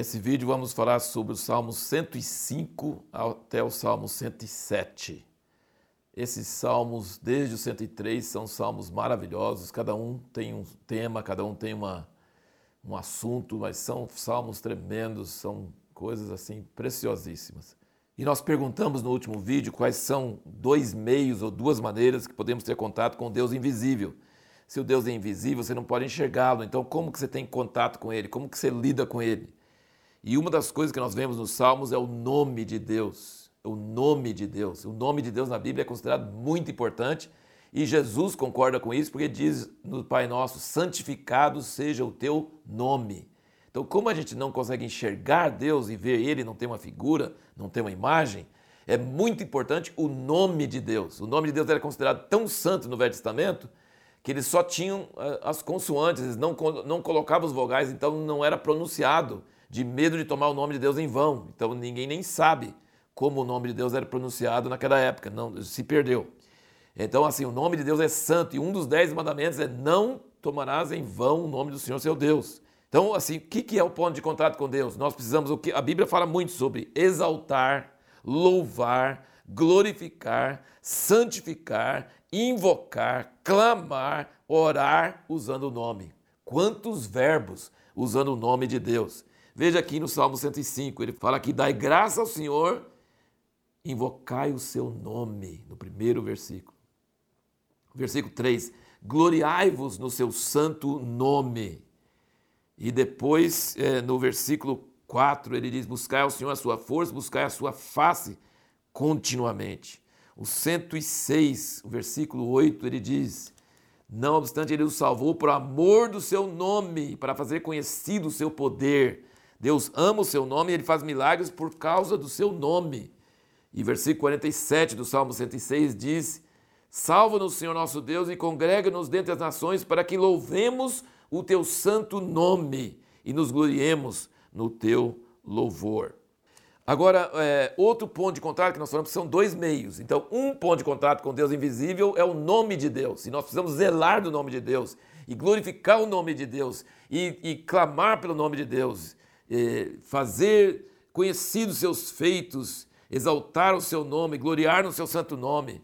Nesse vídeo vamos falar sobre o Salmo 105 até o Salmo 107. Esses salmos, desde o 103, são salmos maravilhosos, cada um tem um tema, cada um tem uma, um assunto, mas são salmos tremendos, são coisas assim preciosíssimas. E nós perguntamos no último vídeo quais são dois meios ou duas maneiras que podemos ter contato com Deus invisível. Se o Deus é invisível, você não pode enxergá-lo. Então, como que você tem contato com ele? Como que você lida com ele? E uma das coisas que nós vemos nos Salmos é o nome de Deus. O nome de Deus. O nome de Deus na Bíblia é considerado muito importante e Jesus concorda com isso porque diz no Pai Nosso: santificado seja o teu nome. Então, como a gente não consegue enxergar Deus e ver Ele, não tem uma figura, não tem uma imagem, é muito importante o nome de Deus. O nome de Deus era considerado tão santo no Velho Testamento que eles só tinham eh, as consoantes, eles não, não colocavam os vogais, então não era pronunciado, de medo de tomar o nome de Deus em vão. Então ninguém nem sabe como o nome de Deus era pronunciado naquela época, não se perdeu. Então, assim, o nome de Deus é santo, e um dos dez mandamentos é não tomarás em vão o nome do Senhor seu Deus. Então, assim, o que é o ponto de contato com Deus? Nós precisamos, o que a Bíblia fala muito sobre exaltar, louvar, glorificar, santificar, invocar, clamar, orar usando o nome. Quantos verbos usando o nome de Deus? Veja aqui no Salmo 105, ele fala que dai graça ao Senhor, invocai o seu nome, no primeiro versículo. Versículo 3, gloriai-vos no seu santo nome. E depois, é, no versículo 4, ele diz: Buscai ao Senhor a sua força, buscai a sua face continuamente. O 106, o versículo 8, ele diz: Não obstante, ele o salvou por amor do seu nome, para fazer conhecido o seu poder. Deus ama o seu nome e ele faz milagres por causa do seu nome. E versículo 47 do Salmo 106 diz: Salva-nos, Senhor nosso Deus, e congrega-nos dentre as nações, para que louvemos o teu santo nome e nos gloriemos no teu louvor. Agora, é, outro ponto de contato que nós falamos são dois meios. Então, um ponto de contato com Deus invisível é o nome de Deus. E nós precisamos zelar do nome de Deus e glorificar o nome de Deus e, e clamar pelo nome de Deus, fazer conhecidos seus feitos, exaltar o seu nome, gloriar no seu santo nome.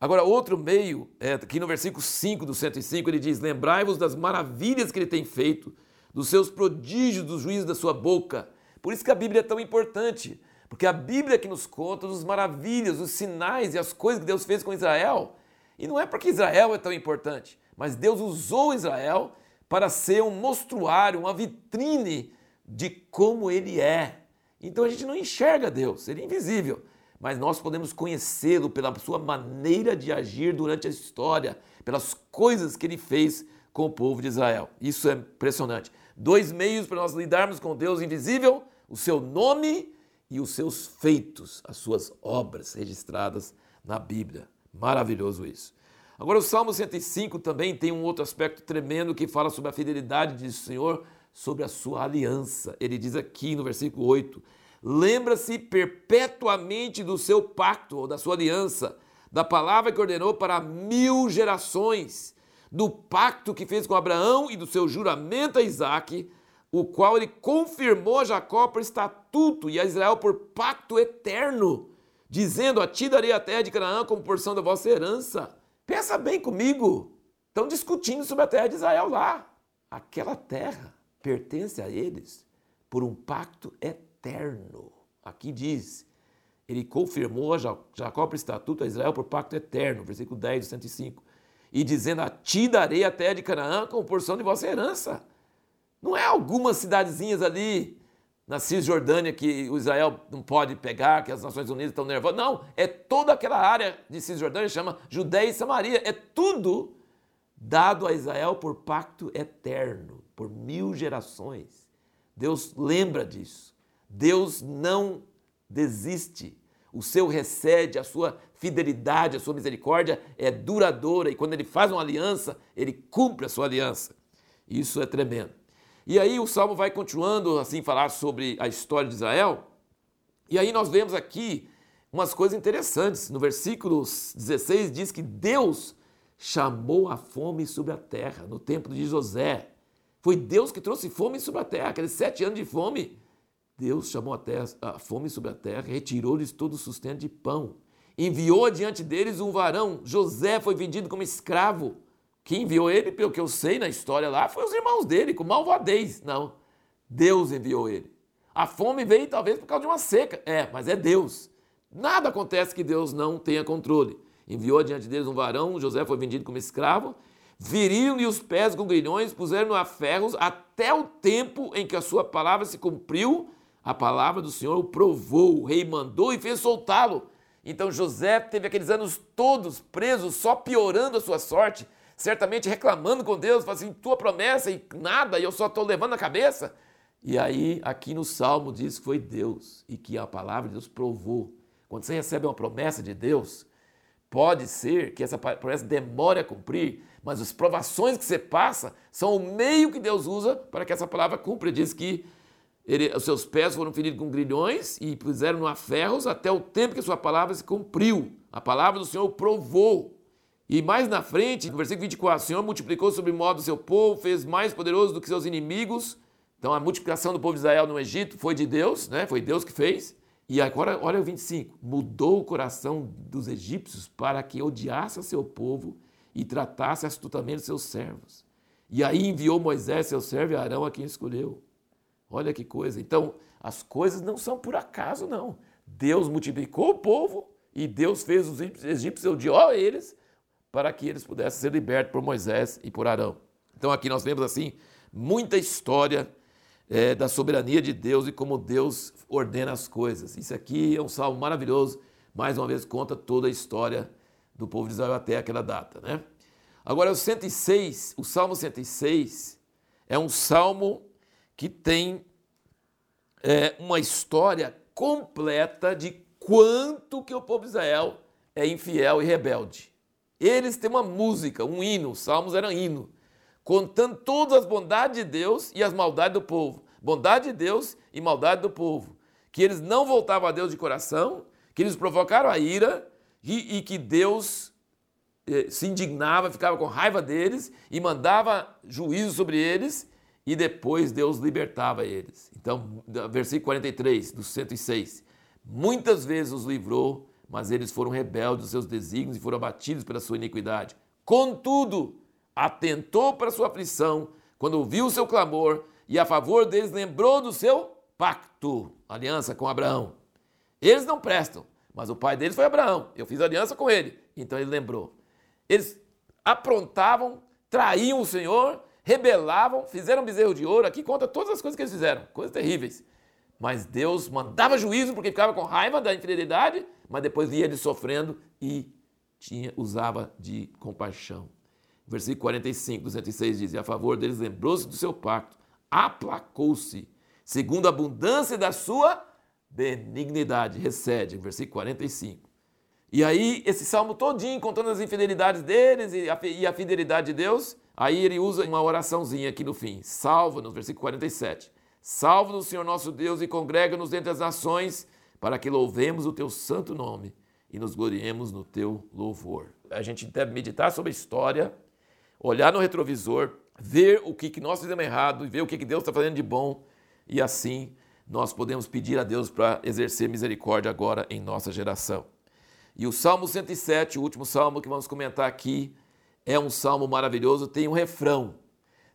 Agora, outro meio, é, aqui no versículo 5 do 105, ele diz: Lembrai-vos das maravilhas que ele tem feito, dos seus prodígios, dos juízos da sua boca por isso que a Bíblia é tão importante, porque a Bíblia que nos conta as maravilhas, os sinais e as coisas que Deus fez com Israel. E não é porque Israel é tão importante, mas Deus usou Israel para ser um mostruário, uma vitrine de como ele é. Então a gente não enxerga Deus, ele é invisível, mas nós podemos conhecê-lo pela sua maneira de agir durante a história, pelas coisas que ele fez com o povo de Israel. Isso é impressionante. Dois meios para nós lidarmos com Deus invisível o seu nome e os seus feitos, as suas obras registradas na Bíblia. Maravilhoso isso. Agora, o Salmo 105 também tem um outro aspecto tremendo que fala sobre a fidelidade do Senhor, sobre a sua aliança. Ele diz aqui no versículo 8: Lembra-se perpetuamente do seu pacto ou da sua aliança, da palavra que ordenou para mil gerações, do pacto que fez com Abraão e do seu juramento a Isaque o qual ele confirmou a Jacó por estatuto e a Israel por pacto eterno, dizendo: A ti darei a terra de Canaã como porção da vossa herança. Pensa bem comigo. Estão discutindo sobre a terra de Israel lá. Aquela terra pertence a eles por um pacto eterno. Aqui diz: Ele confirmou a Jacó por estatuto, a Israel por pacto eterno. Versículo 10 do 105. E dizendo: A ti darei a terra de Canaã como porção de vossa herança. Não é algumas cidadezinhas ali na Cisjordânia que o Israel não pode pegar, que as Nações Unidas estão nervosas. Não, é toda aquela área de Cisjordânia, chama Judéia e Samaria. É tudo dado a Israel por pacto eterno, por mil gerações. Deus lembra disso. Deus não desiste. O seu recede, a sua fidelidade, a sua misericórdia é duradoura e quando ele faz uma aliança, ele cumpre a sua aliança. Isso é tremendo. E aí o salmo vai continuando assim falar sobre a história de Israel. E aí nós vemos aqui umas coisas interessantes. No versículo 16 diz que Deus chamou a fome sobre a terra no tempo de José. Foi Deus que trouxe fome sobre a terra, aqueles sete anos de fome. Deus chamou a, terra, a fome sobre a terra, retirou-lhes todo o sustento de pão. Enviou adiante deles um varão. José foi vendido como escravo. Quem enviou ele, pelo que eu sei na história lá, foi os irmãos dele, com malvadez. Não, Deus enviou ele. A fome veio talvez por causa de uma seca. É, mas é Deus. Nada acontece que Deus não tenha controle. Enviou adiante deles um varão, José foi vendido como escravo. Viriram-lhe os pés com grilhões, puseram-no a ferros, até o tempo em que a sua palavra se cumpriu. A palavra do Senhor o provou, o rei mandou e fez soltá-lo. Então José teve aqueles anos todos presos, só piorando a sua sorte, certamente reclamando com Deus, falando assim, tua promessa e nada, e eu só estou levando a cabeça. E aí, aqui no Salmo diz que foi Deus e que a palavra de Deus provou. Quando você recebe uma promessa de Deus, pode ser que essa promessa demore a cumprir, mas as provações que você passa são o meio que Deus usa para que essa palavra cumpra. Ele diz que ele, os seus pés foram feridos com grilhões e puseram a ferros até o tempo que a sua palavra se cumpriu. A palavra do Senhor provou. E mais na frente, no versículo 24, o Senhor multiplicou sobre modo o seu povo, fez mais poderoso do que seus inimigos, então a multiplicação do povo de Israel no Egito foi de Deus, né? Foi Deus que fez. E agora, olha o 25: mudou o coração dos egípcios para que odiasse seu povo e tratasse astutamente seus servos. E aí enviou Moisés, seu servo, e Arão a quem escolheu. Olha que coisa. Então, as coisas não são por acaso, não. Deus multiplicou o povo e Deus fez os egípcios odiar eles para que eles pudessem ser libertos por Moisés e por Arão. Então, aqui nós vemos assim muita história é, da soberania de Deus e como Deus ordena as coisas. Isso aqui é um salmo maravilhoso, mais uma vez conta toda a história do povo de Israel até aquela data. Né? Agora, o 106, o salmo 106 é um salmo que tem é, uma história completa de quanto que o povo de Israel é infiel e rebelde. Eles têm uma música, um hino, os salmos eram hino contando todas as bondades de Deus e as maldades do povo. Bondade de Deus e maldade do povo. Que eles não voltavam a Deus de coração, que eles provocaram a ira e, e que Deus eh, se indignava, ficava com raiva deles e mandava juízo sobre eles e depois Deus libertava eles. Então, versículo 43 do 106. Muitas vezes os livrou, mas eles foram rebeldes dos seus desígnios e foram abatidos pela sua iniquidade. Contudo, atentou para sua aflição, quando ouviu o seu clamor e a favor deles lembrou do seu pacto, aliança com Abraão. Eles não prestam, mas o pai deles foi Abraão. Eu fiz aliança com ele, então ele lembrou. Eles aprontavam, traíam o Senhor, rebelavam, fizeram bezerro de ouro. Aqui conta todas as coisas que eles fizeram, coisas terríveis. Mas Deus mandava juízo porque ficava com raiva da infidelidade, mas depois via eles sofrendo e tinha, usava de compaixão. Versículo 45 do 106 diz: E a favor deles lembrou-se do seu pacto, aplacou-se, segundo a abundância da sua benignidade. Recede, versículo 45. E aí, esse salmo todinho, contando as infidelidades deles e a, e a fidelidade de Deus, aí ele usa uma oraçãozinha aqui no fim. Salva, no versículo 47. Salva-nos, Senhor nosso Deus, e congrega-nos dentre as nações, para que louvemos o teu santo nome e nos gloriemos no teu louvor. A gente deve meditar sobre a história olhar no retrovisor, ver o que, que nós fizemos errado e ver o que, que Deus está fazendo de bom, e assim nós podemos pedir a Deus para exercer misericórdia agora em nossa geração. E o Salmo 107, o último salmo que vamos comentar aqui, é um salmo maravilhoso, tem um refrão.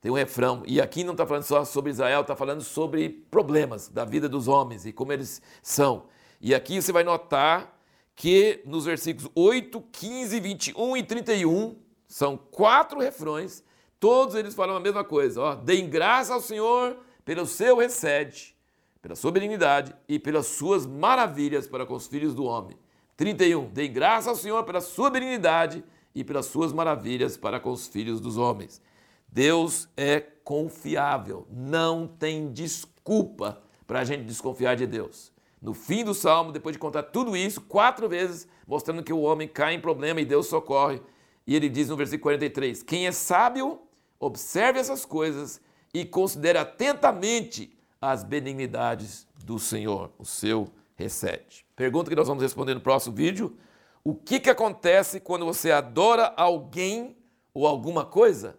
Tem um refrão. E aqui não está falando só sobre Israel, está falando sobre problemas da vida dos homens e como eles são. E aqui você vai notar que nos versículos 8, 15, 21 e 31 são quatro refrões, todos eles falam a mesma coisa. Ó, Deem graça ao Senhor pelo seu recede, pela sua benignidade e pelas suas maravilhas para com os filhos do homem. 31. Deem graça ao Senhor pela sua benignidade e pelas suas maravilhas para com os filhos dos homens. Deus é confiável, não tem desculpa para a gente desconfiar de Deus. No fim do salmo, depois de contar tudo isso, quatro vezes, mostrando que o homem cai em problema e Deus socorre, e ele diz no versículo 43: Quem é sábio, observe essas coisas e considere atentamente as benignidades do Senhor, o seu recete. Pergunta que nós vamos responder no próximo vídeo: O que, que acontece quando você adora alguém ou alguma coisa?